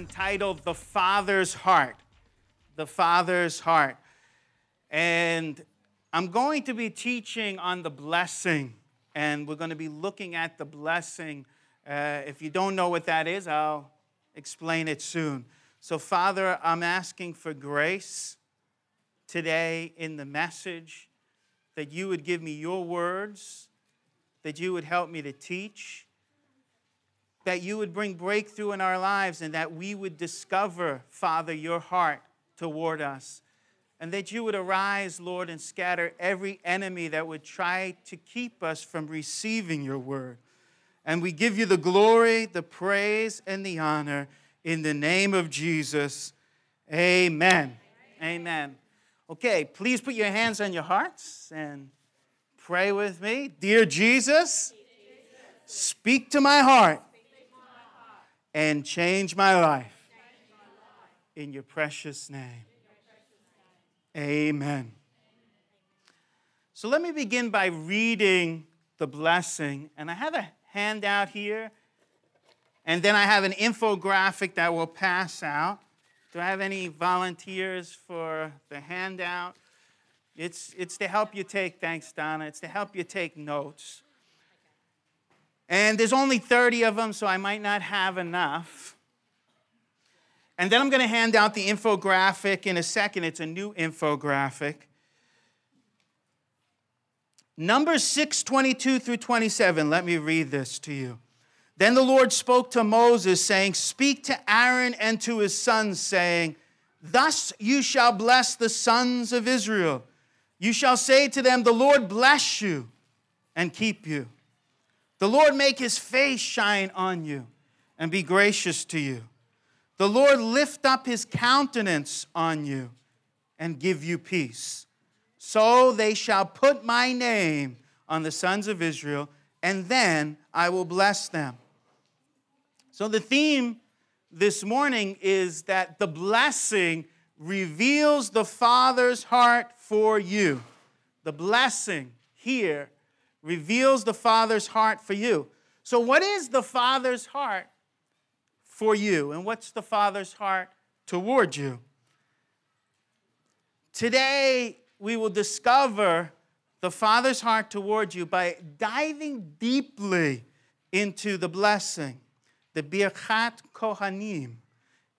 Entitled The Father's Heart. The Father's Heart. And I'm going to be teaching on the blessing, and we're going to be looking at the blessing. Uh, if you don't know what that is, I'll explain it soon. So, Father, I'm asking for grace today in the message that you would give me your words, that you would help me to teach that you would bring breakthrough in our lives and that we would discover, Father, your heart toward us. And that you would arise, Lord, and scatter every enemy that would try to keep us from receiving your word. And we give you the glory, the praise, and the honor in the name of Jesus. Amen. Amen. Okay, please put your hands on your hearts and pray with me. Dear Jesus, speak to my heart and change my life. In your precious name. Amen. So let me begin by reading the blessing. And I have a handout here, and then I have an infographic that will pass out. Do I have any volunteers for the handout? It's, it's to help you take, thanks, Donna, it's to help you take notes. And there's only 30 of them, so I might not have enough. And then I'm going to hand out the infographic in a second. It's a new infographic. Numbers 6 22 through 27. Let me read this to you. Then the Lord spoke to Moses, saying, Speak to Aaron and to his sons, saying, Thus you shall bless the sons of Israel. You shall say to them, The Lord bless you and keep you. The Lord make his face shine on you and be gracious to you. The Lord lift up his countenance on you and give you peace. So they shall put my name on the sons of Israel, and then I will bless them. So the theme this morning is that the blessing reveals the Father's heart for you. The blessing here reveals the Father's heart for you. So, what is the Father's heart for you? And what's the Father's heart toward you? Today, we will discover the Father's heart toward you by diving deeply into the blessing, the Birchat Kohanim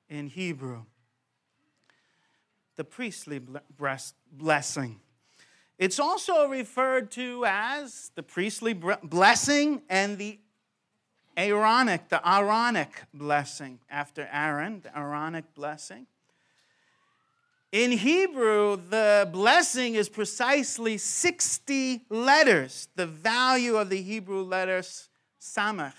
in Hebrew, the priestly blessing. It's also referred to as the priestly blessing and the Aaronic, the Aaronic blessing after Aaron, the Aaronic blessing. In Hebrew, the blessing is precisely 60 letters, the value of the Hebrew letter samach.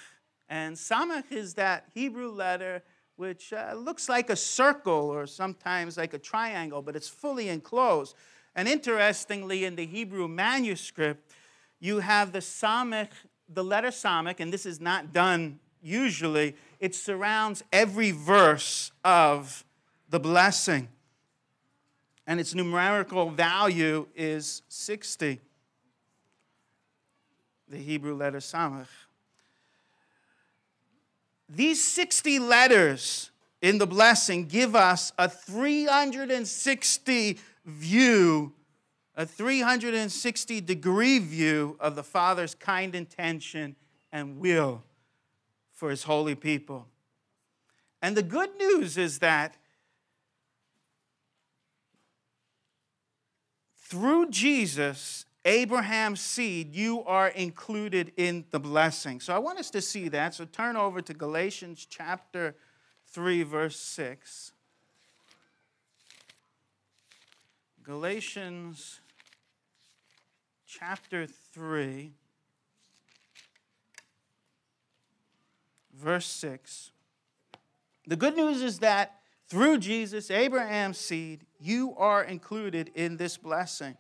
And samach is that Hebrew letter which uh, looks like a circle or sometimes like a triangle, but it's fully enclosed. And interestingly, in the Hebrew manuscript, you have the Samech, the letter Samech, and this is not done usually, it surrounds every verse of the blessing. And its numerical value is 60, the Hebrew letter Samech. These 60 letters in the blessing give us a 360 view, a 360 degree view of the Father's kind intention and will for his holy people. And the good news is that through Jesus, Abraham's seed, you are included in the blessing. So I want us to see that. So turn over to Galatians chapter 3, verse 6. Galatians chapter 3, verse 6. The good news is that through Jesus, Abraham's seed, you are included in this blessing.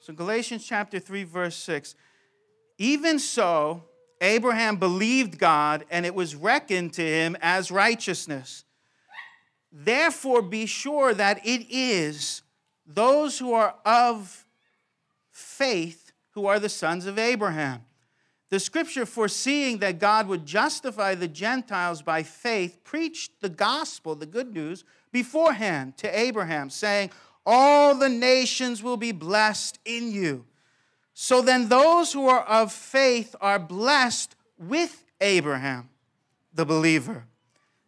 So, Galatians chapter 3, verse 6. Even so, Abraham believed God, and it was reckoned to him as righteousness. Therefore, be sure that it is those who are of faith who are the sons of Abraham. The scripture, foreseeing that God would justify the Gentiles by faith, preached the gospel, the good news, beforehand to Abraham, saying, All the nations will be blessed in you. So then, those who are of faith are blessed with Abraham, the believer.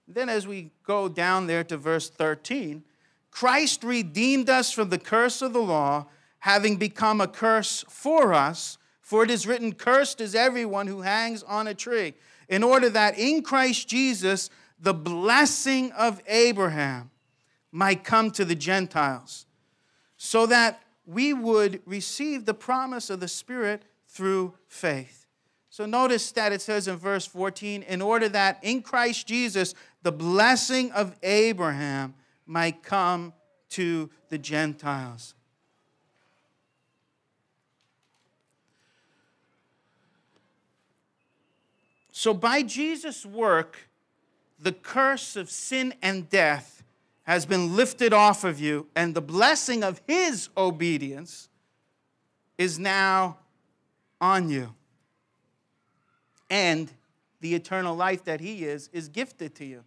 Then, as we go down there to verse 13, Christ redeemed us from the curse of the law, having become a curse for us. For it is written, Cursed is everyone who hangs on a tree, in order that in Christ Jesus the blessing of Abraham might come to the Gentiles, so that we would receive the promise of the Spirit through faith. So notice that it says in verse 14, in order that in Christ Jesus the blessing of Abraham might come to the Gentiles. So, by Jesus' work, the curse of sin and death has been lifted off of you, and the blessing of his obedience is now on you. And the eternal life that he is is gifted to you.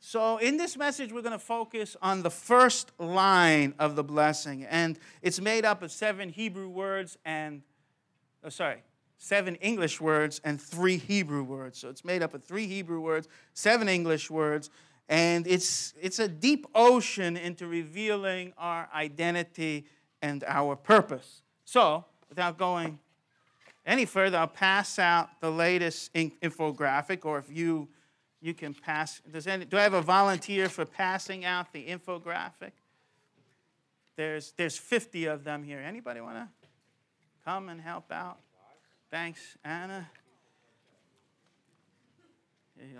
So, in this message, we're going to focus on the first line of the blessing. And it's made up of seven Hebrew words and, oh, sorry, seven English words and three Hebrew words. So, it's made up of three Hebrew words, seven English words. And it's, it's a deep ocean into revealing our identity and our purpose. So, without going any further, I'll pass out the latest infographic, or if you you can pass. Does any, do I have a volunteer for passing out the infographic? There's, there's 50 of them here. Anybody want to come and help out? Thanks, Anna.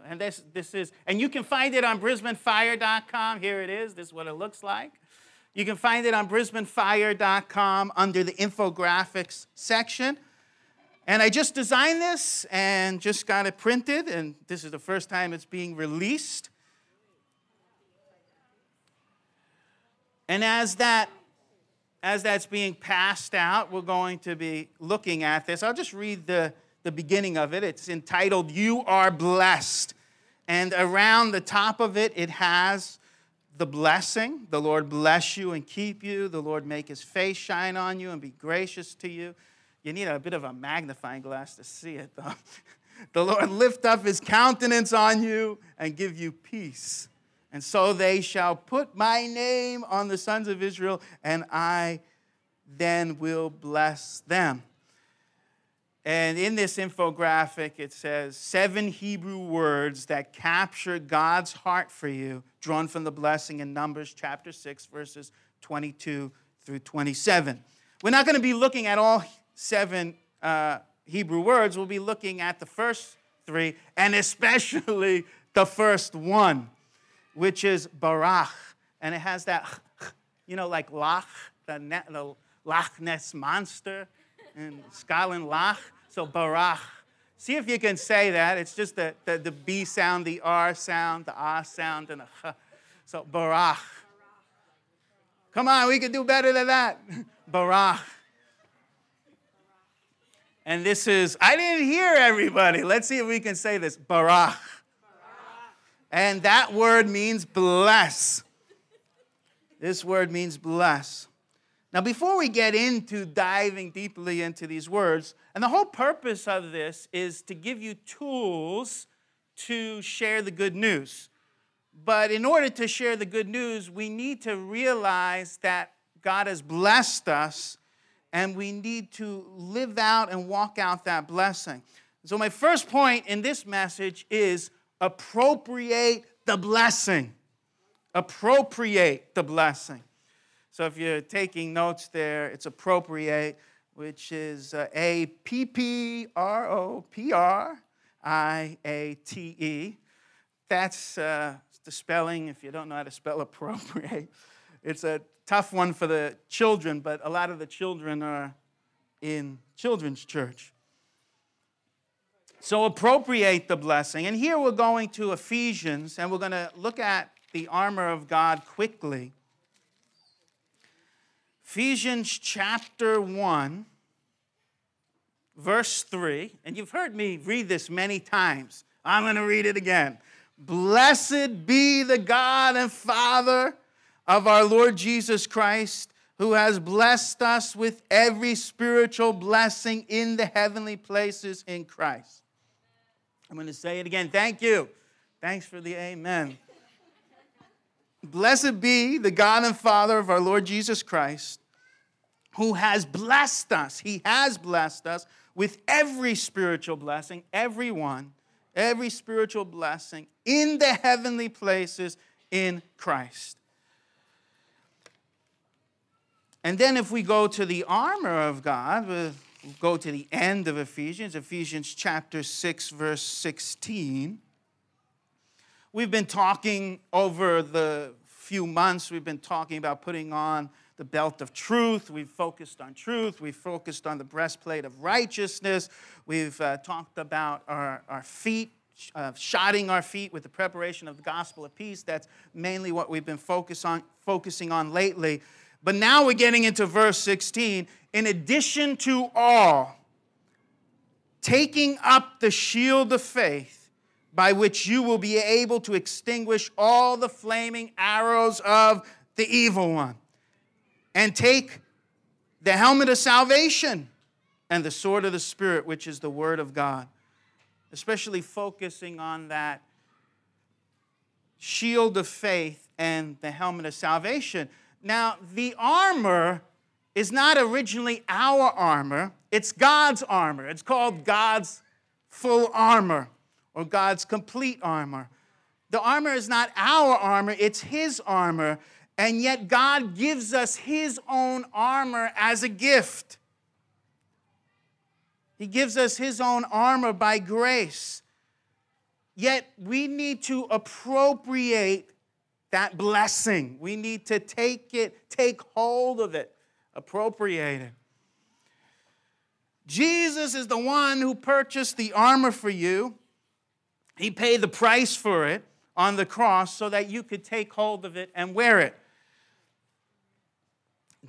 And this, this is, and you can find it on brisbanefire.com. Here it is. This is what it looks like. You can find it on brisbanefire.com under the infographics section. And I just designed this and just got it printed, and this is the first time it's being released. And as that as that's being passed out, we're going to be looking at this. I'll just read the, the beginning of it. It's entitled You Are Blessed. And around the top of it, it has the blessing. The Lord bless you and keep you. The Lord make his face shine on you and be gracious to you. You need a bit of a magnifying glass to see it, though. the Lord lift up his countenance on you and give you peace. And so they shall put my name on the sons of Israel, and I then will bless them. And in this infographic, it says seven Hebrew words that capture God's heart for you, drawn from the blessing in Numbers chapter 6, verses 22 through 27. We're not going to be looking at all seven uh, Hebrew words, we'll be looking at the first three, and especially the first one, which is barach. And it has that, you know, like Lach, the, the Loch Ness monster in Scotland, Lach. So barach. See if you can say that. It's just the, the, the B sound, the R sound, the ah sound, and the ch. So barach. Come on, we can do better than that. barach. And this is, I didn't hear everybody. Let's see if we can say this Barach. And that word means bless. This word means bless. Now, before we get into diving deeply into these words, and the whole purpose of this is to give you tools to share the good news. But in order to share the good news, we need to realize that God has blessed us and we need to live out and walk out that blessing. So, my first point in this message is appropriate the blessing. Appropriate the blessing. So if you're taking notes there, it's appropriate, which is uh, A P P R O P R I A T E. That's uh, the spelling if you don't know how to spell appropriate. It's a tough one for the children, but a lot of the children are in children's church. So appropriate the blessing. And here we're going to Ephesians and we're going to look at the armor of God quickly. Ephesians chapter 1, verse 3. And you've heard me read this many times. I'm going to read it again. Blessed be the God and Father of our Lord Jesus Christ, who has blessed us with every spiritual blessing in the heavenly places in Christ. I'm going to say it again. Thank you. Thanks for the amen. Blessed be the God and Father of our Lord Jesus Christ, who has blessed us. He has blessed us with every spiritual blessing, every one, every spiritual blessing in the heavenly places in Christ. And then if we go to the armor of God, we'll go to the end of Ephesians, Ephesians chapter 6, verse 16. We've been talking over the few months, we've been talking about putting on the belt of truth. We've focused on truth. We've focused on the breastplate of righteousness. We've uh, talked about our, our feet, uh, shodding our feet with the preparation of the gospel of peace. That's mainly what we've been focus on, focusing on lately. But now we're getting into verse 16. In addition to all, taking up the shield of faith, by which you will be able to extinguish all the flaming arrows of the evil one, and take the helmet of salvation and the sword of the Spirit, which is the word of God. Especially focusing on that shield of faith and the helmet of salvation. Now, the armor is not originally our armor, it's God's armor. It's called God's full armor or God's complete armor. The armor is not our armor, it's His armor. And yet, God gives us His own armor as a gift. He gives us His own armor by grace. Yet, we need to appropriate that blessing. We need to take it, take hold of it, appropriate it. Jesus is the one who purchased the armor for you. He paid the price for it on the cross so that you could take hold of it and wear it.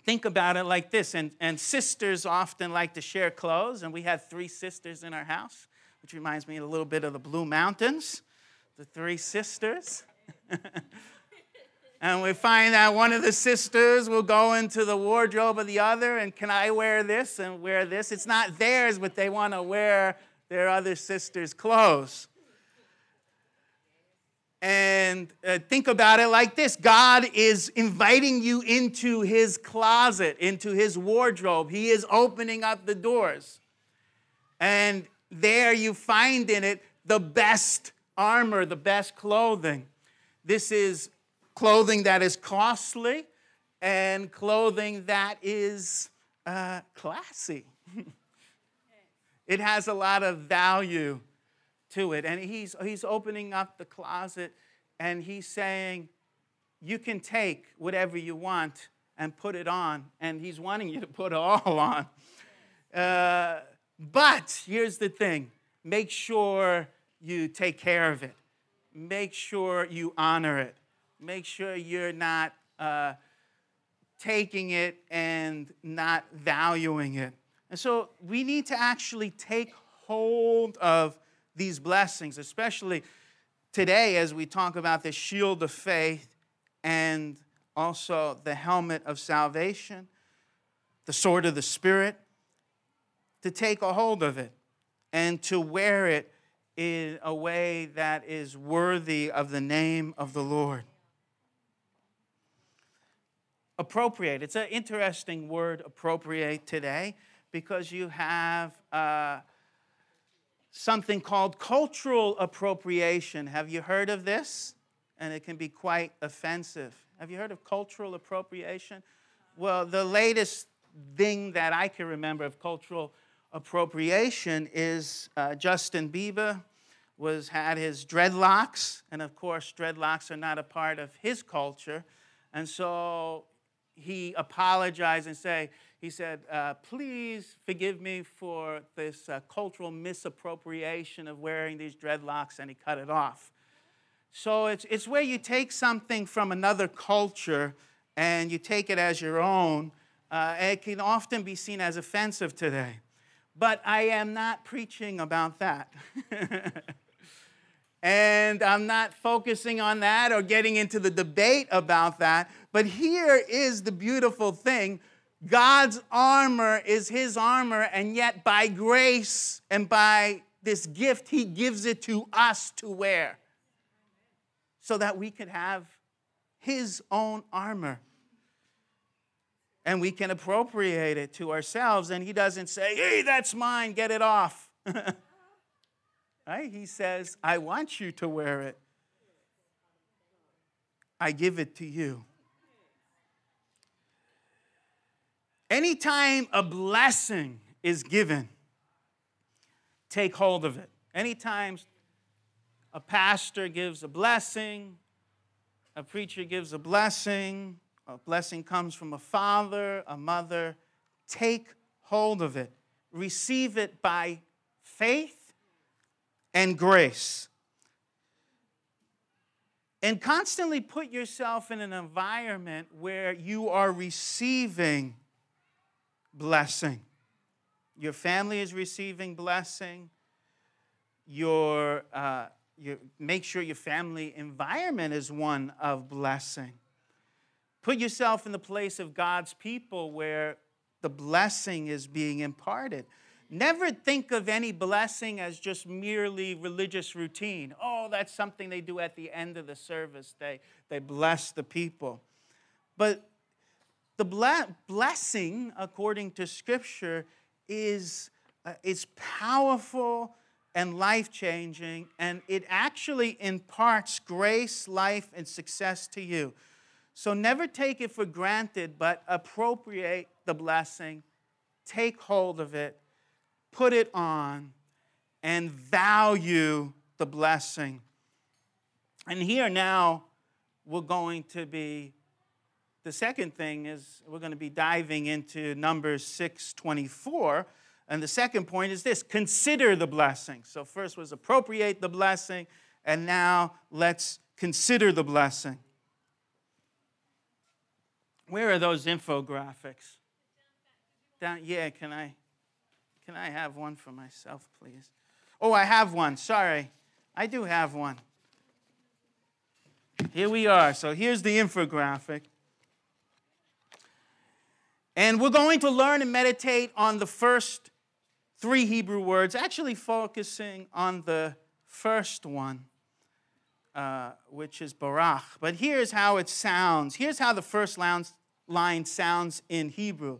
Think about it like this, and, and sisters often like to share clothes, and we had three sisters in our house, which reminds me a little bit of the Blue Mountains, the three sisters. and we find that one of the sisters will go into the wardrobe of the other and can i wear this and wear this it's not theirs but they want to wear their other sister's clothes and uh, think about it like this God is inviting you into his closet, into his wardrobe. He is opening up the doors. And there you find in it the best armor, the best clothing. This is clothing that is costly and clothing that is uh, classy. it has a lot of value to it. And he's, he's opening up the closet and he's saying, You can take whatever you want and put it on. And he's wanting you to put it all on. Uh, but here's the thing make sure you take care of it, make sure you honor it make sure you're not uh, taking it and not valuing it. And so we need to actually take hold of these blessings, especially today as we talk about the shield of faith and also the helmet of salvation, the sword of the Spirit, to take a hold of it and to wear it in a way that is worthy of the name of the Lord appropriate. It's an interesting word, appropriate, today, because you have uh, something called cultural appropriation. Have you heard of this? And it can be quite offensive. Have you heard of cultural appropriation? Well, the latest thing that I can remember of cultural appropriation is uh, Justin Bieber was had his dreadlocks, and of course, dreadlocks are not a part of his culture, and so he apologized and say he said, uh, "Please forgive me for this uh, cultural misappropriation of wearing these dreadlocks," and he cut it off. So it's it's where you take something from another culture and you take it as your own. Uh, it can often be seen as offensive today. But I am not preaching about that. and I'm not focusing on that or getting into the debate about that. But here is the beautiful thing God's armor is His armor, and yet by grace and by this gift, He gives it to us to wear so that we could have His own armor and we can appropriate it to ourselves. And he doesn't say, hey, that's mine, get it off. right? He says, I want you to wear it. I give it to you. Anytime a blessing is given, take hold of it. Anytime a pastor gives a blessing, a preacher gives a blessing, a blessing comes from a father, a mother. Take hold of it, receive it by faith and grace. And constantly put yourself in an environment where you are receiving blessing. Your family is receiving blessing. Your, uh, your, make sure your family environment is one of blessing. Put yourself in the place of God's people where the blessing is being imparted. Never think of any blessing as just merely religious routine. Oh, that's something they do at the end of the service. They, they bless the people. But the ble- blessing, according to Scripture, is, uh, is powerful and life changing, and it actually imparts grace, life, and success to you. So never take it for granted, but appropriate the blessing, take hold of it, put it on, and value the blessing. And here now, we're going to be, the second thing is we're going to be diving into Numbers 624. And the second point is this consider the blessing. So, first was appropriate the blessing, and now let's consider the blessing. Where are those infographics? Down, yeah, can I can I have one for myself, please? Oh, I have one. Sorry. I do have one. Here we are. So here's the infographic. And we're going to learn and meditate on the first three Hebrew words, actually focusing on the first one. Uh, which is Barach. But here's how it sounds. Here's how the first line sounds in Hebrew.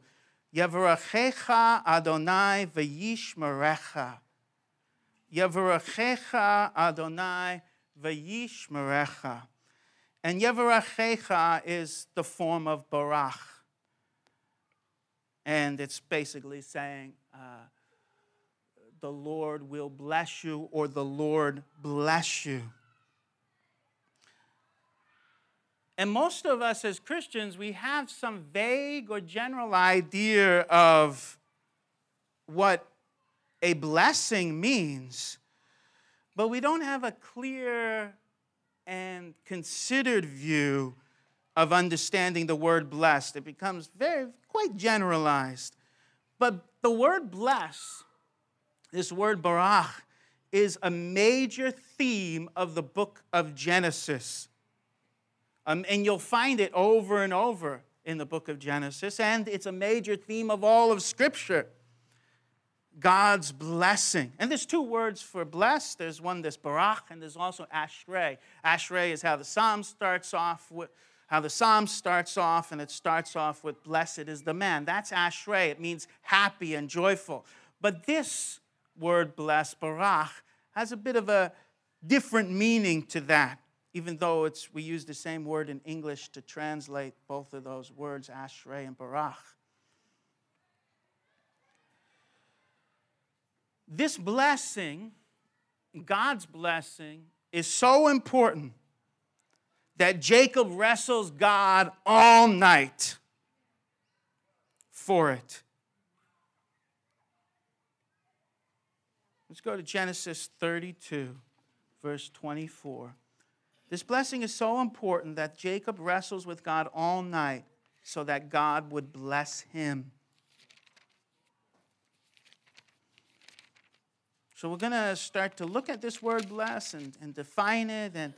Yavrachecha Adonai v'yishmerecha. Yavrachecha Adonai v'yishmerecha. And Yavrachecha is the form of Barach. And it's basically saying, uh, the Lord will bless you, or the Lord bless you. And most of us as Christians, we have some vague or general idea of what a blessing means, but we don't have a clear and considered view of understanding the word blessed. It becomes very, quite generalized. But the word bless, this word barach, is a major theme of the book of Genesis. Um, and you'll find it over and over in the book of Genesis, and it's a major theme of all of Scripture. God's blessing. And there's two words for blessed. There's one that's barach, and there's also ashrei. Ashrei is how the psalm starts off with how the psalm starts off, and it starts off with blessed is the man. That's ashrei. It means happy and joyful. But this word blessed, barach, has a bit of a different meaning to that, even though it's, we use the same word in English to translate both of those words, ashrei and barach. This blessing, God's blessing, is so important that Jacob wrestles God all night for it. Let's go to Genesis 32, verse 24. This blessing is so important that Jacob wrestles with God all night so that God would bless him. So we're going to start to look at this word bless and, and define it and,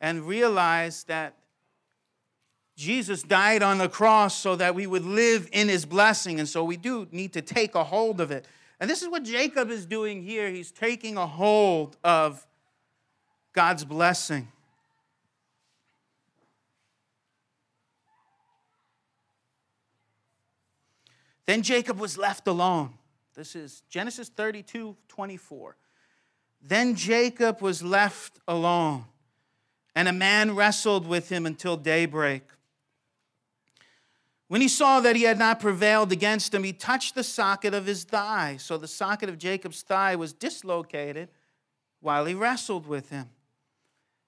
and realize that Jesus died on the cross so that we would live in his blessing. And so we do need to take a hold of it. And this is what Jacob is doing here. He's taking a hold of God's blessing. Then Jacob was left alone. This is Genesis 32 24. Then Jacob was left alone, and a man wrestled with him until daybreak. When he saw that he had not prevailed against him, he touched the socket of his thigh. So the socket of Jacob's thigh was dislocated while he wrestled with him.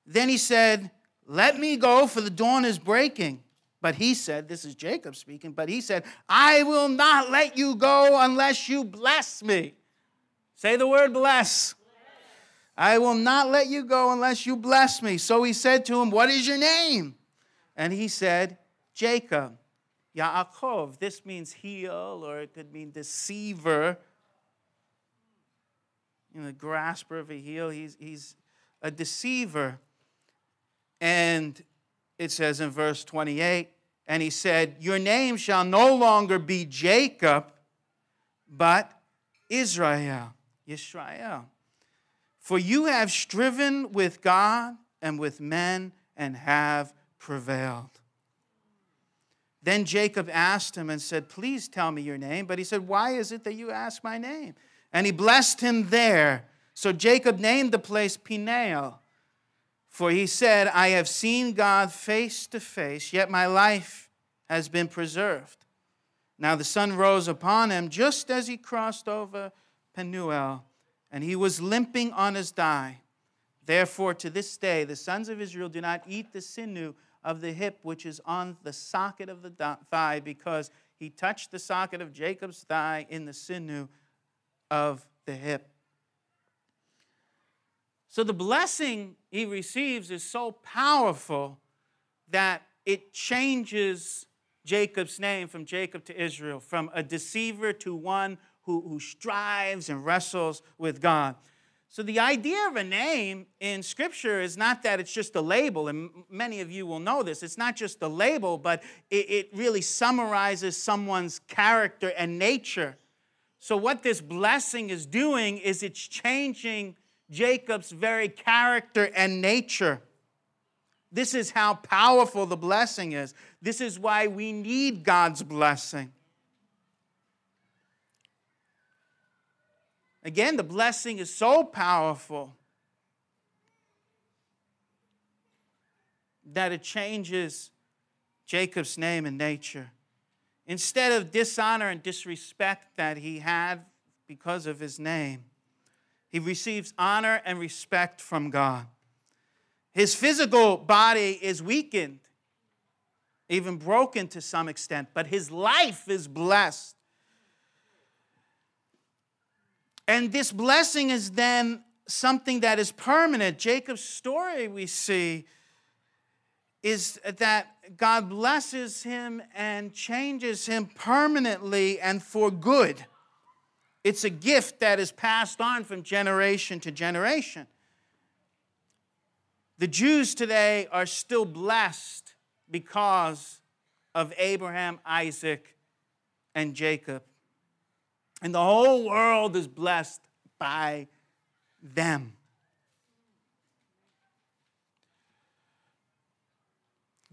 Then he said, Let me go, for the dawn is breaking. But he said, This is Jacob speaking, but he said, I will not let you go unless you bless me. Say the word bless. I will not let you go unless you bless me. So he said to him, What is your name? And he said, Jacob. Yaakov. This means heel, or it could mean deceiver. You know, the grasper of a heel. He's, he's a deceiver. And it says in verse 28 and he said, Your name shall no longer be Jacob, but Israel, Yisrael. For you have striven with God and with men and have prevailed. Then Jacob asked him and said, Please tell me your name. But he said, Why is it that you ask my name? And he blessed him there. So Jacob named the place Peniel for he said, I have seen God face to face, yet my life has been preserved. Now the sun rose upon him just as he crossed over Penuel, and he was limping on his thigh. Therefore, to this day, the sons of Israel do not eat the sinew of the hip which is on the socket of the thigh, because he touched the socket of Jacob's thigh in the sinew of the hip. So the blessing he receives is so powerful that it changes Jacob's name from Jacob to Israel, from a deceiver to one who, who strives and wrestles with God. So, the idea of a name in Scripture is not that it's just a label, and many of you will know this. It's not just a label, but it, it really summarizes someone's character and nature. So, what this blessing is doing is it's changing Jacob's very character and nature. This is how powerful the blessing is. This is why we need God's blessing. Again, the blessing is so powerful that it changes Jacob's name and nature. Instead of dishonor and disrespect that he had because of his name, he receives honor and respect from God. His physical body is weakened, even broken to some extent, but his life is blessed. And this blessing is then something that is permanent. Jacob's story, we see, is that God blesses him and changes him permanently and for good. It's a gift that is passed on from generation to generation. The Jews today are still blessed because of Abraham, Isaac, and Jacob. And the whole world is blessed by them.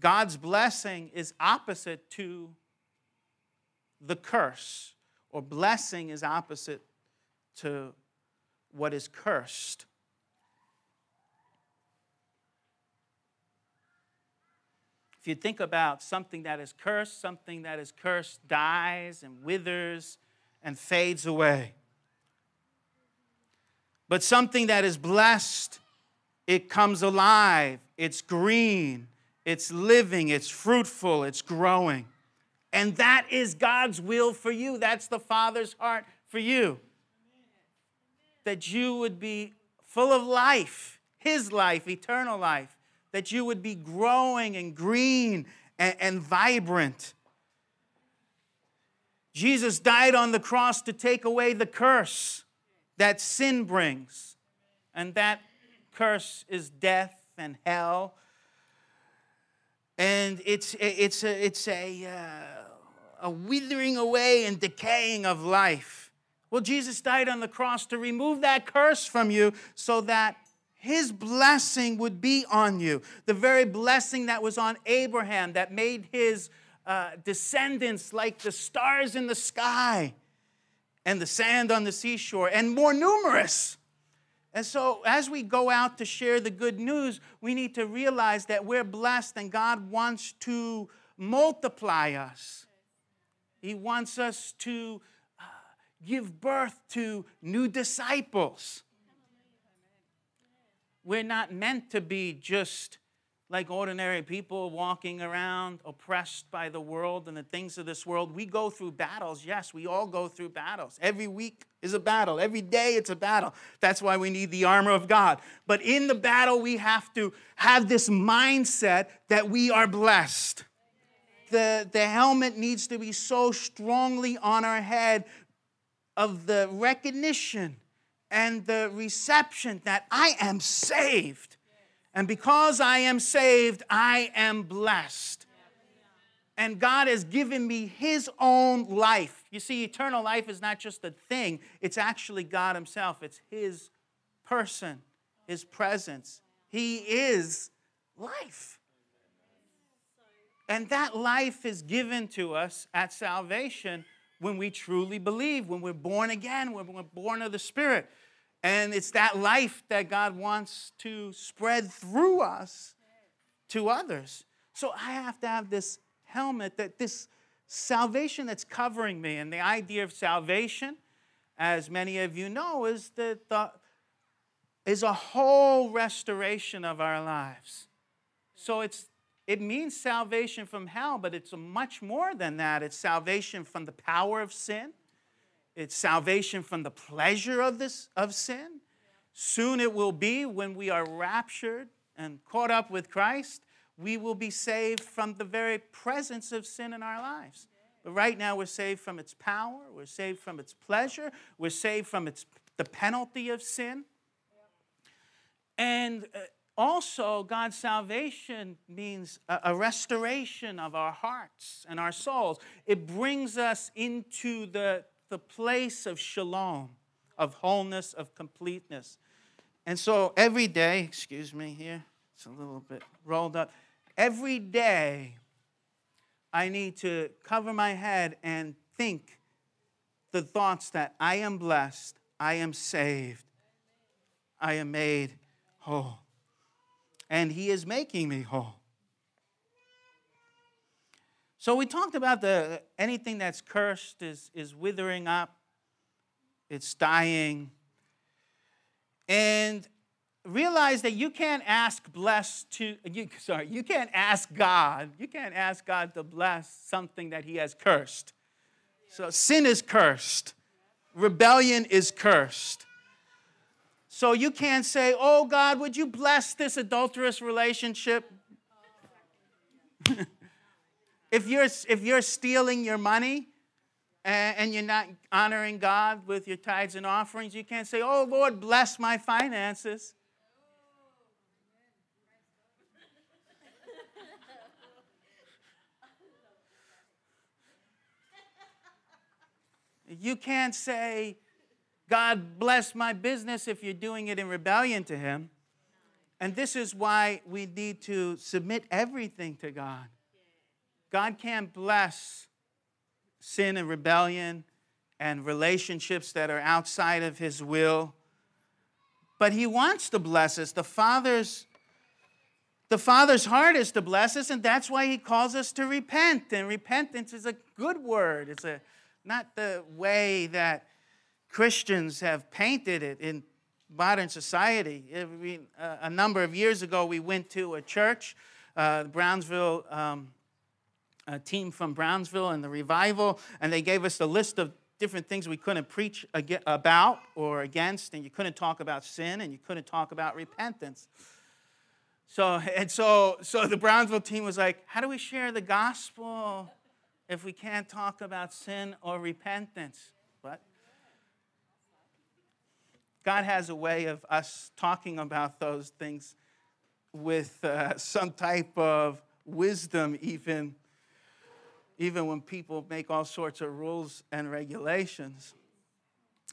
God's blessing is opposite to the curse or blessing is opposite to what is cursed. If you think about something that is cursed, something that is cursed dies and withers and fades away. But something that is blessed, it comes alive, it's green, it's living, it's fruitful, it's growing. And that is God's will for you. That's the Father's heart for you. That you would be full of life, His life, eternal life that you would be growing and green and, and vibrant. Jesus died on the cross to take away the curse that sin brings, and that curse is death and hell. And it's, it's a, it's a, uh, a withering away and decaying of life. Well, Jesus died on the cross to remove that curse from you so that his blessing would be on you. The very blessing that was on Abraham, that made his uh, descendants like the stars in the sky and the sand on the seashore, and more numerous. And so, as we go out to share the good news, we need to realize that we're blessed and God wants to multiply us. He wants us to uh, give birth to new disciples. We're not meant to be just like ordinary people walking around oppressed by the world and the things of this world. We go through battles. Yes, we all go through battles. Every week is a battle, every day it's a battle. That's why we need the armor of God. But in the battle, we have to have this mindset that we are blessed. The, the helmet needs to be so strongly on our head of the recognition and the reception that I am saved. And because I am saved, I am blessed. And God has given me His own life. You see, eternal life is not just a thing, it's actually God Himself. It's His person, His presence. He is life. And that life is given to us at salvation when we truly believe, when we're born again, when we're born of the Spirit. And it's that life that God wants to spread through us to others. So I have to have this helmet that this salvation that's covering me. And the idea of salvation, as many of you know, is that the, is a whole restoration of our lives. So it's it means salvation from hell, but it's much more than that. It's salvation from the power of sin. It's salvation from the pleasure of this of sin. Soon it will be when we are raptured and caught up with Christ, we will be saved from the very presence of sin in our lives. But right now we're saved from its power, we're saved from its pleasure, we're saved from its the penalty of sin. And uh, also, God's salvation means a, restoration of our hearts and our souls. It brings us into the, the place of shalom, of wholeness, of completeness. And so every day, excuse me here, it's a little bit rolled up. Every day, I need to cover my head and think the thoughts that I am blessed, I am saved, I am made whole and He is making me whole. So we talked about the uh, anything that's cursed is, is withering up, it's dying. And realize that you can't ask bless to you sorry, you can't ask God, you can't ask God to bless something that He has cursed. So sin is cursed. Rebellion is cursed. So you can't say, Oh God, would you bless this adulterous relationship? if, you're, if you're stealing your money and, and you're not honoring God with your tithes and offerings, you can't say, Oh Lord, bless my finances. You can't say, God bless my business if you're doing it in rebellion to Him. And this is why we need to submit everything to God. God can't bless sin and rebellion and relationships that are outside of His will. but he wants to bless us. The Father's the Father's heart is to bless us, and that's why He calls us to repent. And repentance is a good word. It's a not the way that Christians have painted it in modern society. a number of years ago, we went to a church, uh, Brownsville. Um, a team from Brownsville and the revival, and they gave us a list of different things we couldn't preach about or against, and you couldn't talk about sin, and you couldn't talk about repentance. So, and so, so the Brownsville team was like, how do we share the gospel if we can't talk about sin or repentance? But God has a way of us talking about those things with uh, some type of wisdom, even, even when people make all sorts of rules and regulations.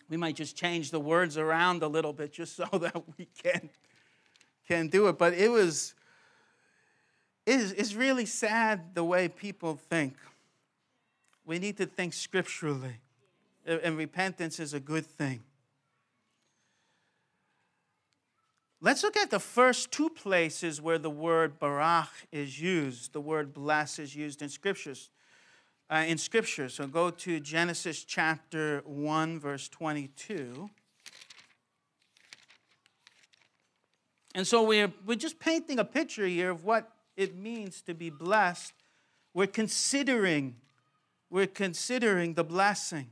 We might just change the words around a little bit just so that we can can do it. But it was, it's, it's really sad the way people think. We need to think scripturally, and repentance is a good thing. Let's look at the first two places where the word barach is used. The word bless is used in scriptures. Uh, in scripture. So go to Genesis chapter 1, verse 22. And so we're, we're just painting a picture here of what it means to be blessed. We're considering, we're considering the blessing.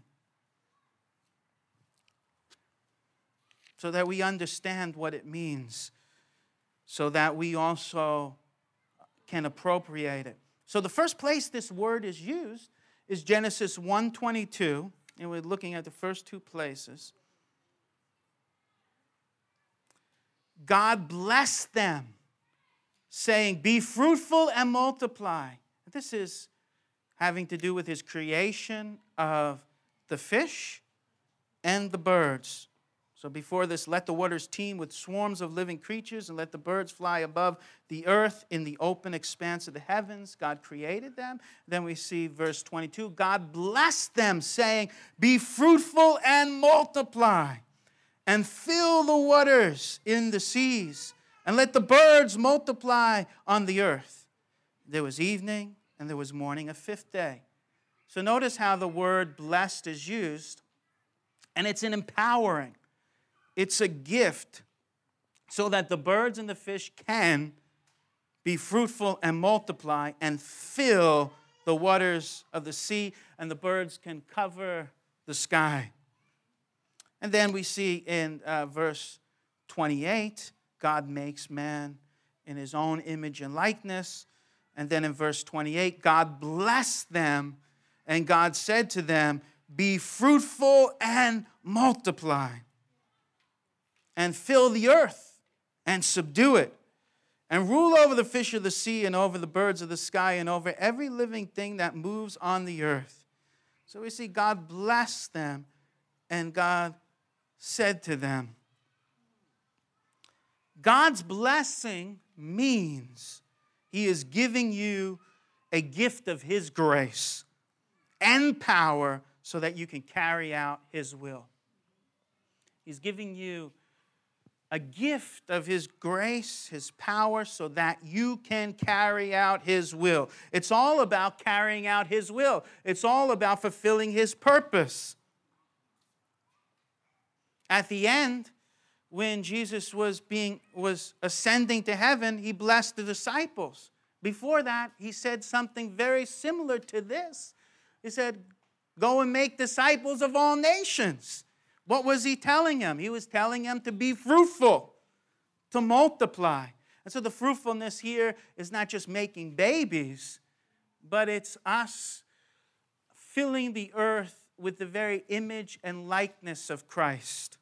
So that we understand what it means, so that we also can appropriate it. So the first place this word is used is Genesis 1:22, and we're looking at the first two places. God blessed them, saying, Be fruitful and multiply. This is having to do with his creation of the fish and the birds. So before this, let the waters teem with swarms of living creatures, and let the birds fly above the earth in the open expanse of the heavens. God created them. Then we see verse 22 God blessed them, saying, Be fruitful and multiply and fill the waters in the seas, and let the birds multiply on the earth. There was evening and there was morning, a fifth day. So notice how the word blessed is used, and it's an empowering, it's a gift so that the birds and the fish can be fruitful and multiply and fill the waters of the sea, and the birds can cover the sky. And then we see in uh, verse 28, God makes man in his own image and likeness. And then in verse 28, God blessed them, and God said to them, Be fruitful and multiply, and fill the earth and subdue it, and rule over the fish of the sea, and over the birds of the sky, and over every living thing that moves on the earth. So we see God blessed them, and God said to them, God's blessing means He is giving you a gift of His grace and power so that you can carry out His will. He's giving you a gift of His grace, His power, so that you can carry out His will. It's all about carrying out His will, it's all about fulfilling His purpose. At the end, when Jesus was being was ascending to heaven, he blessed the disciples. Before that, he said something very similar to this. He said, "Go and make disciples of all nations." What was he telling him? He was telling him to be fruitful, to multiply. And so the fruitfulness here is not just making babies, but it's us filling the earth with the very image and likeness of Christ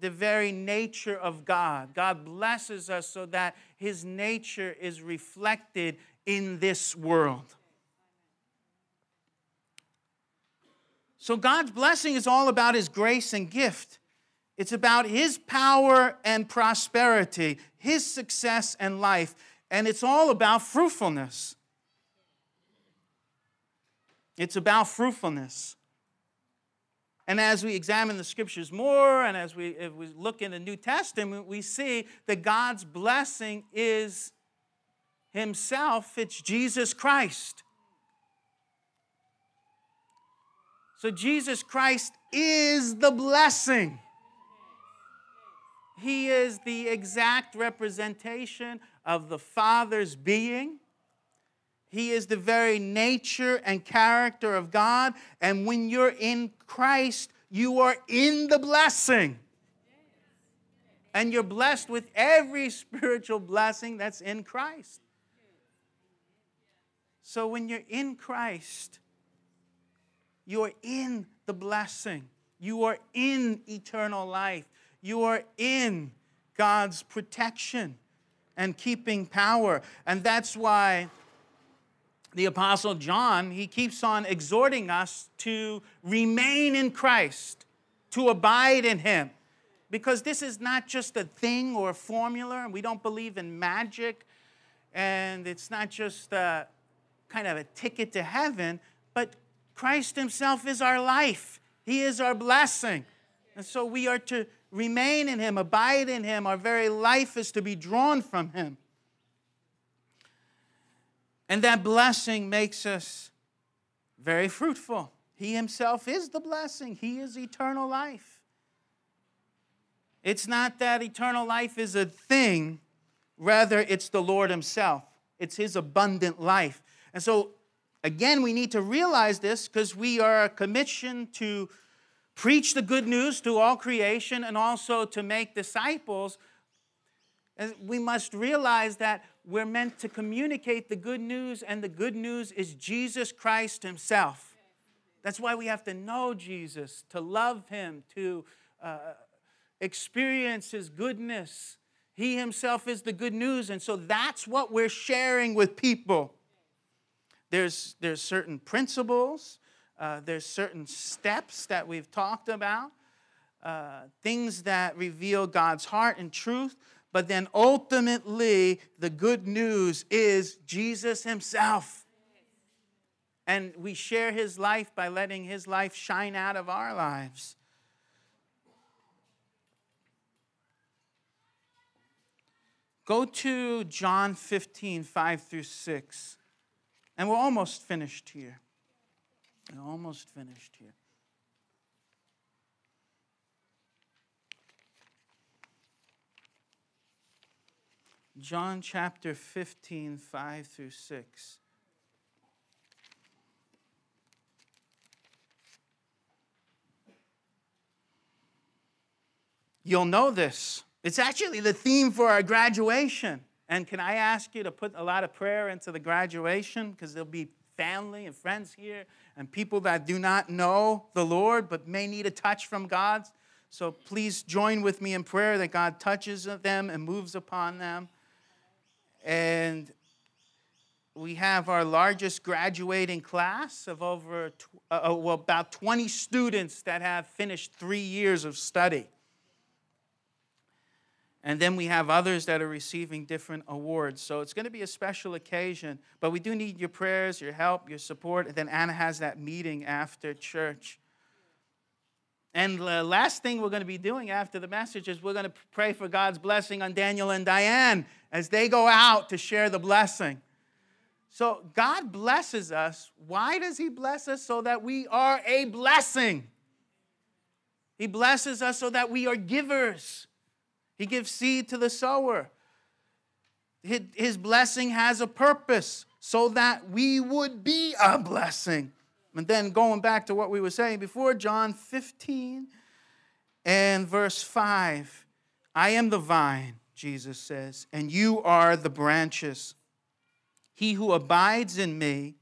the very nature of God. God blesses us so that his nature is reflected in this world. So God's blessing is all about his grace and gift. It's about his power and prosperity, his success and life, and it's all about fruitfulness. It's about fruitfulness. And as we examine the scriptures more and as we, we look in the New Testament, we see that God's blessing is Himself, it's Jesus Christ. So Jesus Christ is the blessing. He is the exact representation of the Father's being. He is the very nature and character of God. And when you're in Christ, you are in the blessing. And you're blessed with every spiritual blessing that's in Christ. So when you're in Christ, you're in the blessing. You are in eternal life. You are in God's protection and keeping power. And that's why the apostle John, he keeps on exhorting us to remain in Christ, to abide in him. Because this is not just a thing or a formula, and we don't believe in magic, and it's not just a, kind of a ticket to heaven, but Christ himself is our life. He is our blessing. And so we are to remain in him, abide in him. Our very life is to be drawn from him. And that blessing makes us very fruitful. He himself is the blessing, he is eternal life. It's not that eternal life is a thing, rather, it's the Lord himself. It's his abundant life. And so, again, we need to realize this because we are commissioned to preach the good news to all creation and also to make disciples. And we must realize that we're meant to communicate the good news, and the good news is Jesus Christ Himself. That's why we have to know Jesus, to love Him, to uh, experience His goodness. He Himself is the good news, and so that's what we're sharing with people. There's, there's certain principles, uh, there's certain steps that we've talked about, uh, things that reveal God's heart and truth, but then ultimately, the good news is Jesus Himself. And we share His life by letting His life shine out of our lives. Go to John 15, 5 through 6. And we're almost finished here. We're almost finished here. John chapter 15, 5 through 6. You'll know this. It's actually the theme for our graduation. And can I ask you to put a lot of prayer into the graduation? Because there'll be family and friends here and people that do not know the Lord but may need a touch from God. So please join with me in prayer that God touches them and moves upon them and we have our largest graduating class of over uh, uh, well, about 20 students that have finished three years of study. And then we have others that are receiving different awards. So it's going to be a special occasion. But we do need your prayers, your help, your support. And then Anna has that meeting after church. And the last thing we're going to be doing after the message is we're going to pray for God's blessing on Daniel and Diane as they go out to share the blessing. So God blesses us. Why does He bless us? So that we are a blessing. He blesses us so that we are givers. He gives seed to the sower. His blessing has a purpose so that we would be a blessing. And then going back to what we were saying before, John 15 and verse 5 I am the vine, Jesus says, and you are the branches. He who abides in me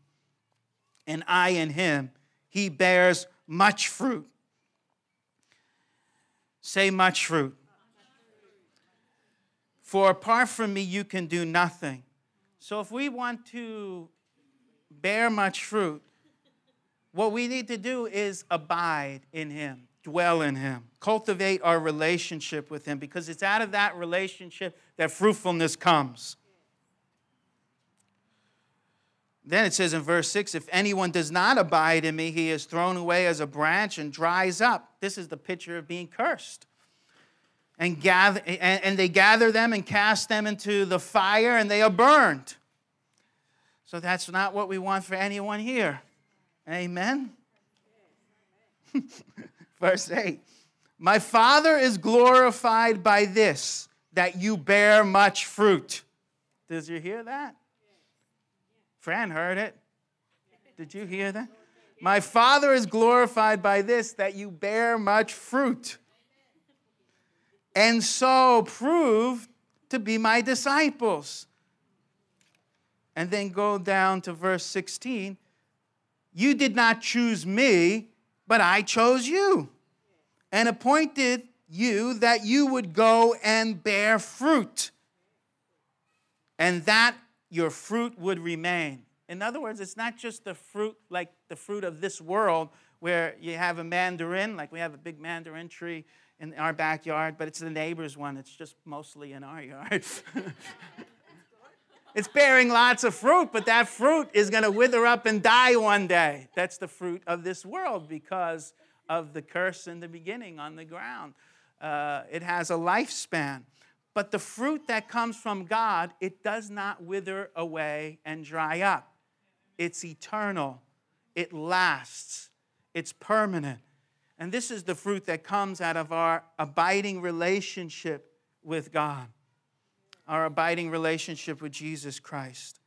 and I in him, he bears much fruit. Say, much fruit. For apart from me, you can do nothing. So, if we want to bear much fruit, what we need to do is abide in Him, dwell in Him, cultivate our relationship with Him, because it's out of that relationship that fruitfulness comes. Then it says in verse 6 if anyone does not abide in me, he is thrown away as a branch and dries up. This is the picture of being cursed. And, gather, and, and they gather them and cast them into the fire, and they are burned. So that's not what we want for anyone here. Amen. Verse 8 My Father is glorified by this, that you bear much fruit. Did you hear that? Fran heard it. Did you hear that? My Father is glorified by this, that you bear much fruit. And so prove to be my disciples. And then go down to verse 16. You did not choose me, but I chose you and appointed you that you would go and bear fruit, and that your fruit would remain. In other words, it's not just the fruit like the fruit of this world where you have a mandarin, like we have a big mandarin tree in our backyard, but it's the neighbor's one. It's just mostly in our yard. it's bearing lots of fruit, but that fruit is going to wither up and die one day. That's the fruit of this world because of the curse in the beginning on the ground. Uh, it has a lifespan. But the fruit that comes from God, it does not wither away and dry up. It's eternal, it lasts, it's permanent. And this is the fruit that comes out of our abiding relationship with God, our abiding relationship with Jesus Christ.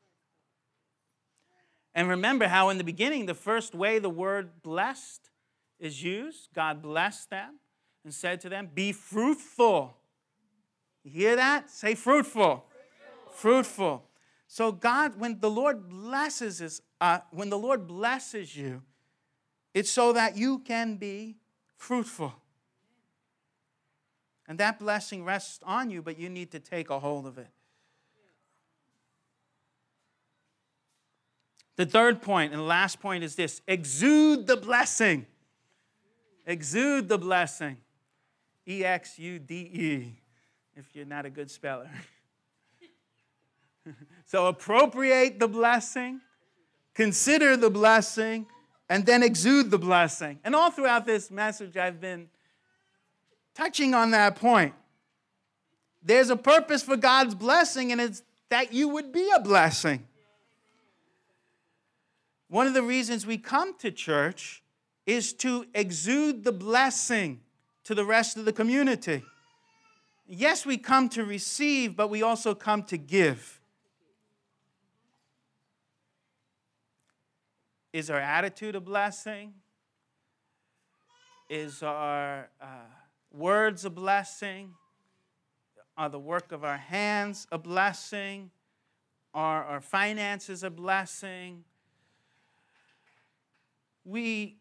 And remember how, in the beginning, the first way the word blessed is used, God blessed them and said to them, Be fruitful you hear that? Say fruitful. Fruitful. fruitful. So God, when the Lord blesses us, uh, when the Lord blesses you, it's so that you can be fruitful. And that blessing rests on you, but you need to take a hold of it. The third point and last point is this exude the blessing. Exude the blessing. E X U D E if you're not a good speller. so appropriate the blessing, consider the blessing, and then exude the blessing. And all throughout this message, I've been touching on that point. There's a purpose for God's blessing, and it's that you would be a blessing. One of the reasons we come to church is to exude the blessing to the rest of the community yes, we come to receive, but we also come to give. Is our attitude a blessing? Is our uh, words a blessing? Are the work of our hands a blessing? Are our finances a blessing? We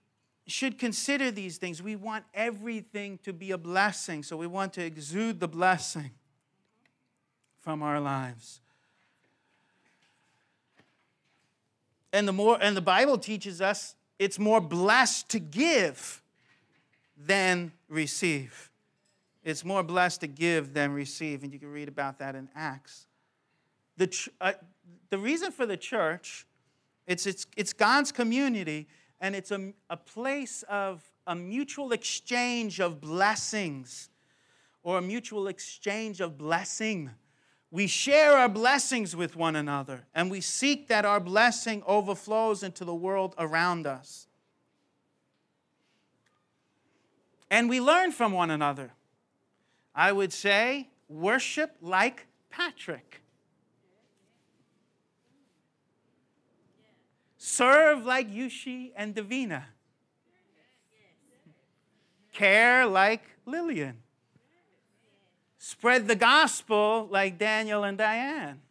should consider these things. We want everything to be a blessing, so we want to exude the blessing from our lives. And the more and the Bible teaches us it's more blessed to give than receive. It's more blessed to give than receive, and you can read about that in Acts. The, uh, the reason for the church, it's, it's, it's God's community and it's a, a place of a mutual exchange of blessings or a mutual exchange of blessing. We share our blessings with one another, and we seek that our blessing overflows into the world around us. And we learn from one another. I would say, worship like Patrick. Serve like Yushi and Davina. Care like Lillian. Spread the gospel like Daniel and Diane.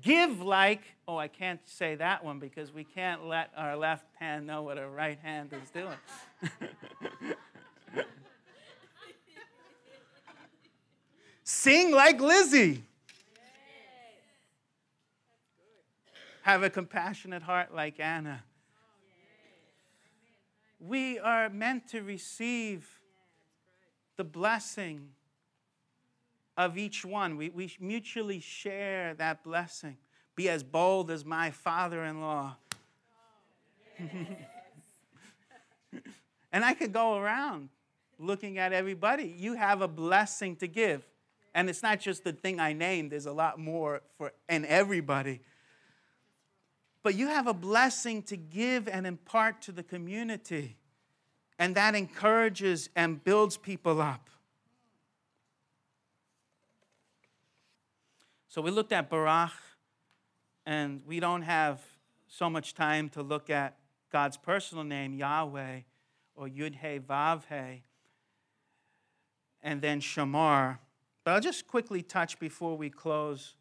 Give like, oh, I can't say that one because we can't let our left hand know what our right hand is doing. Sing like Lizzie. have a compassionate heart like Anna. We are meant to receive the blessing of each one. We, we mutually share that blessing. be as bold as my father in law. and I could go around looking at everybody. You have a blessing to give. And it's not just the thing I named, there's a lot more for and everybody. But you have a blessing to give and impart to the community. And that encourages and builds people up. So we looked at Barak, and we don't have so much time to look at God's personal name, Yahweh, or Yud He Vav He, and then Shamar. But I'll just quickly touch before we close.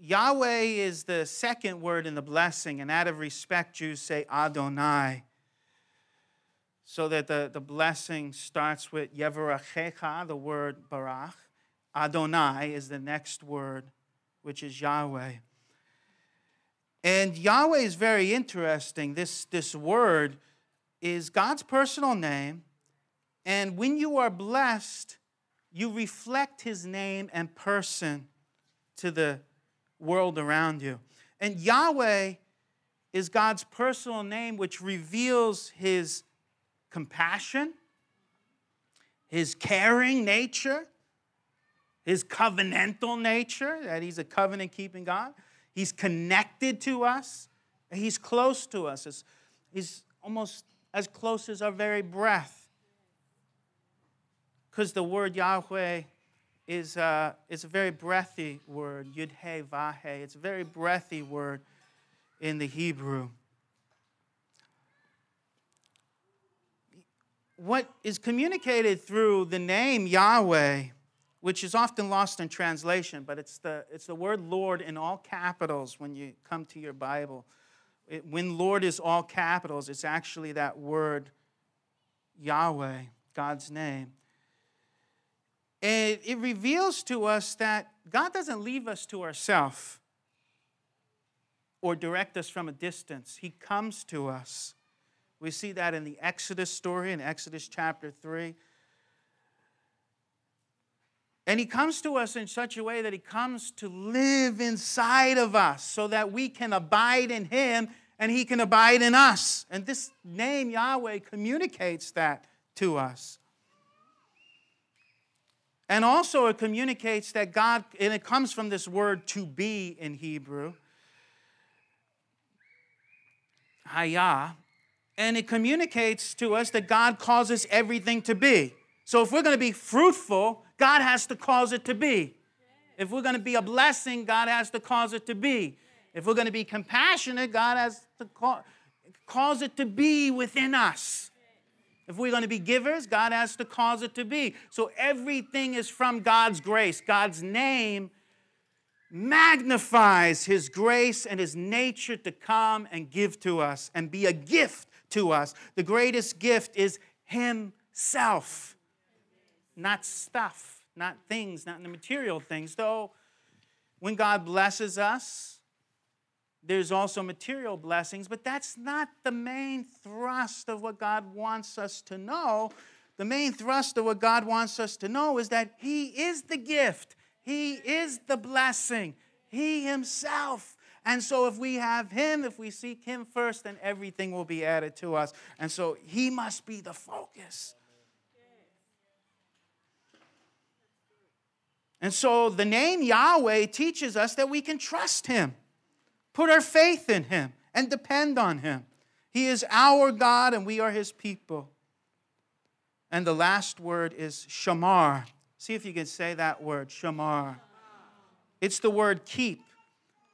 Yahweh is the second word in the blessing, and out of respect, Jews say Adonai. So that the, the blessing starts with Yeverachecha, the word Barach, Adonai is the next word, which is Yahweh. And Yahweh is very interesting. This, this word is God's personal name. And when you are blessed, you reflect his name and person to the world around you. And Yahweh is God's personal name, which reveals his compassion, his caring nature, his covenantal nature, that he's a covenant keeping God. He's connected to us, he's close to us. He's almost as close as our very breath. Because the word Yahweh is, uh, is a very breathy word, Yud He Vah He. It's a very breathy word in the Hebrew. What is communicated through the name Yahweh which is often lost in translation, but it's the, it's the word Lord in all capitals when you come to your Bible. It, when Lord is all capitals, it's actually that word Yahweh, God's name. And it reveals to us that God doesn't leave us to ourselves or direct us from a distance, He comes to us. We see that in the Exodus story, in Exodus chapter 3. And he comes to us in such a way that he comes to live inside of us so that we can abide in him and he can abide in us. And this name, Yahweh, communicates that to us. And also, it communicates that God, and it comes from this word to be in Hebrew, hayah, and it communicates to us that God causes everything to be. So if we're going to be fruitful, God has to cause it to be. If we're going to be a blessing, God has to cause it to be. If we're going to be compassionate, God has to cause it to be within us. If we're going to be givers, God has to cause it to be. So everything is from God's grace. God's name magnifies His grace and His nature to come and give to us and be a gift to us. The greatest gift is Himself not stuff, not things, not the material things. Though when God blesses us, there's also material blessings, but that's not the main thrust of what God wants us to know. The main thrust of what God wants us to know is that He is the gift, He is the blessing, He Himself. And so, if we have Him, if we seek Him first, then everything will be added to us. And so, He must be the focus. And so the name Yahweh teaches us that we can trust Him, put our faith in Him, and depend on Him. He is our God and we are His people. And the last word is shamar. See if you can say that word, shamar. It's the word keep.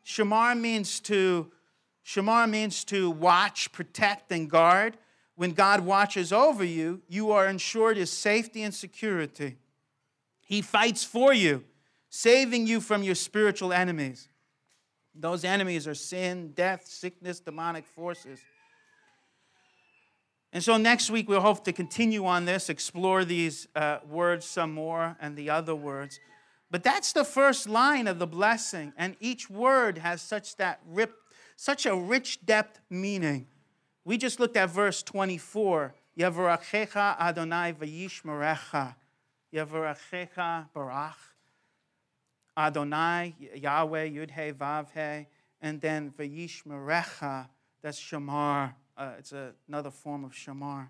Shamar means to shamar means to watch, protect, and guard. When God watches over you, you are ensured his safety and security. He fights for you, saving you from your spiritual enemies. Those enemies are sin, death, sickness, demonic forces. And so next week we'll hope to continue on this, explore these uh, words some more and the other words. But that's the first line of the blessing, and each word has such that rip, such a rich depth meaning. We just looked at verse 24. Yavrachecha Adonai vayishmerecha. Yavrachecha Barach. Adonai, Yahweh, Yud He Vav He, and then Vayishmerecha, that's Shamar. Uh, it's a, another form of Shamar,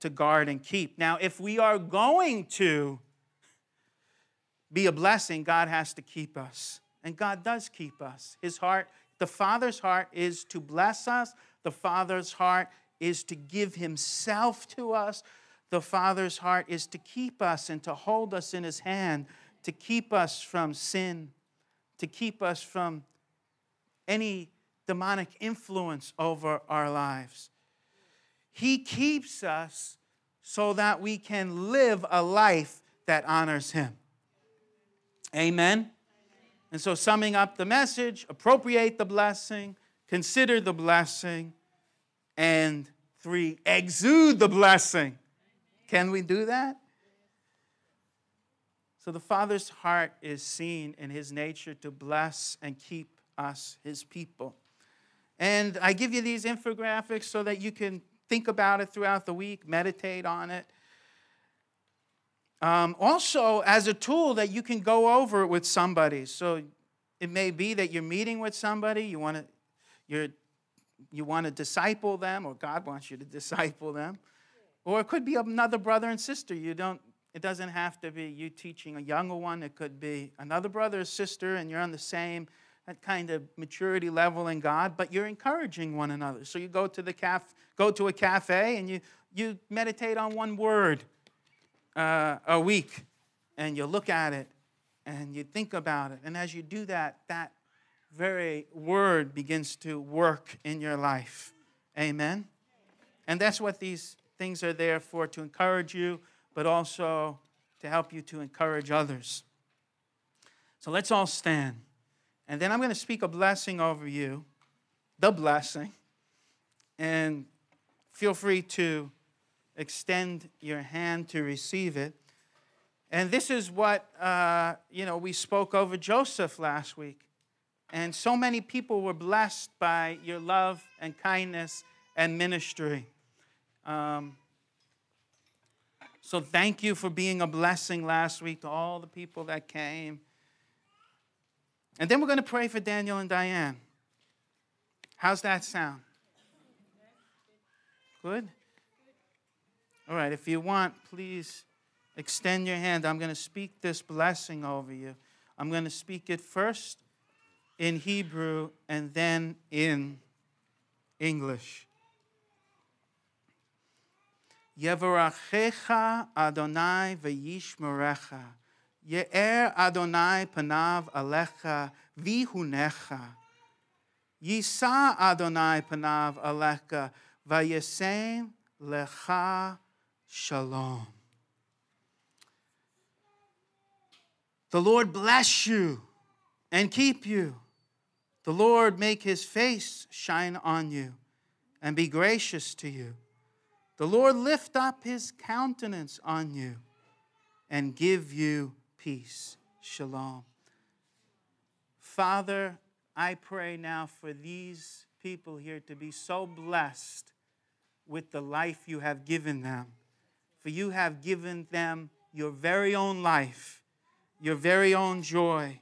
to guard and keep. Now, if we are going to be a blessing, God has to keep us. And God does keep us. His heart, the Father's heart is to bless us, the Father's heart is to give Himself to us. The Father's heart is to keep us and to hold us in His hand, to keep us from sin, to keep us from any demonic influence over our lives. He keeps us so that we can live a life that honors Him. Amen. And so, summing up the message, appropriate the blessing, consider the blessing, and three, exude the blessing. Can we do that? So, the Father's heart is seen in His nature to bless and keep us, His people. And I give you these infographics so that you can think about it throughout the week, meditate on it. Um, also, as a tool that you can go over with somebody. So it may be that you're meeting with somebody, you want to, you're, you want to disciple them, or God wants you to disciple them. Or it could be another brother and sister. You don't, it doesn't have to be you teaching a younger one. It could be another brother or sister, and you're on the same kind of maturity level in God, but you're encouraging one another. So you go to the caf- go to a cafe and you you meditate on one word uh, a week, and you look at it and you think about it, and as you do that, that very word begins to work in your life. Amen. And that's what these things are there for to encourage you, but also to help you to encourage others. So let's all stand. And then I'm going to speak a blessing over you, the blessing. And feel free to extend your hand to receive it. And this is what, uh, you know, we spoke over Joseph last week. And so many people were blessed by your love and kindness and ministry. Um, so thank you for being a blessing last week to all the people that came. And then we're going to pray for Daniel and Diane. How's that sound? Good? All right, if you want, please extend your hand. I'm going to speak this blessing over you. I'm going to speak it first in Hebrew and then in English. Yevarachecha Adonai v'yishmerecha. Ye'er Adonai panav alecha vihunecha. Yisa Adonai panav alecha vayesem lecha shalom. The Lord bless you and keep you. The Lord make his face shine on you and be gracious to you. The Lord lift up his countenance on you and give you peace. Shalom. Father, I pray now for these people here to be so blessed with the life you have given them. For you have given them your very own life, your very own joy,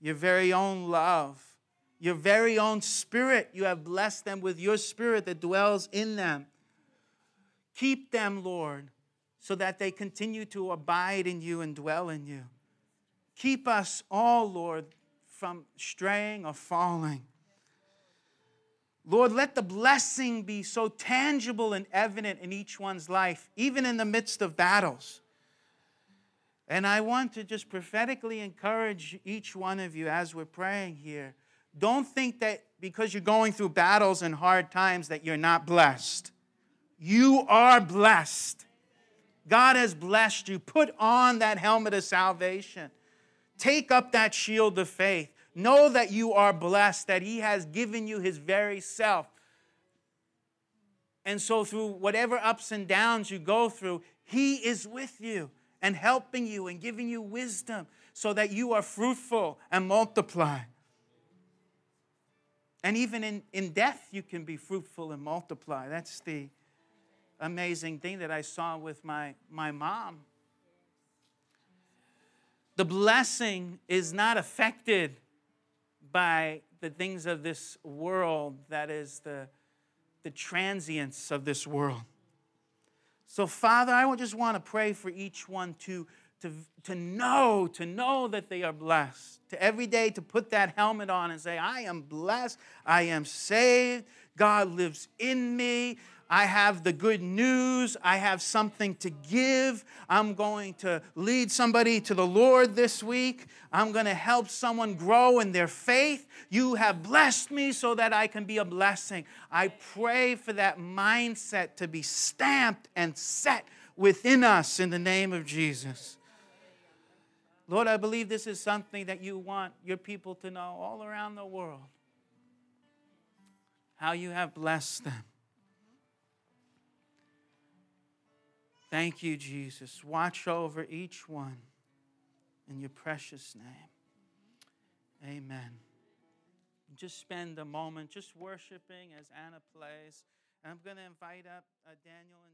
your very own love, your very own spirit. You have blessed them with your spirit that dwells in them. Keep them, Lord, so that they continue to abide in you and dwell in you. Keep us all, Lord, from straying or falling. Lord, let the blessing be so tangible and evident in each one's life, even in the midst of battles. And I want to just prophetically encourage each one of you as we're praying here. Don't think that because you're going through battles and hard times that you're not blessed. You are blessed. God has blessed you. Put on that helmet of salvation. Take up that shield of faith. Know that you are blessed, that He has given you His very self. And so, through whatever ups and downs you go through, He is with you and helping you and giving you wisdom so that you are fruitful and multiply. And even in, in death, you can be fruitful and multiply. That's the amazing thing that I saw with my, my mom. the blessing is not affected by the things of this world, that is, the, the transience of this world. So, Father, I just want to pray for each one to, to, to know, to know that they are blessed. To every day to put that helmet on and say, I am blessed, I am saved, God lives in me. I have the good news. I have something to give. I'm going to lead somebody to the Lord this week. I'm going to help someone grow in their faith. You have blessed me so that I can be a blessing. I pray for that mindset to be stamped and set within us in the name of Jesus. Lord, I believe this is something that you want your people to know all around the world how you have blessed them. Thank you, Jesus. Watch over each one in your precious name. Amen. Just spend a moment just worshiping as Anna plays. And I'm going to invite up uh, Daniel and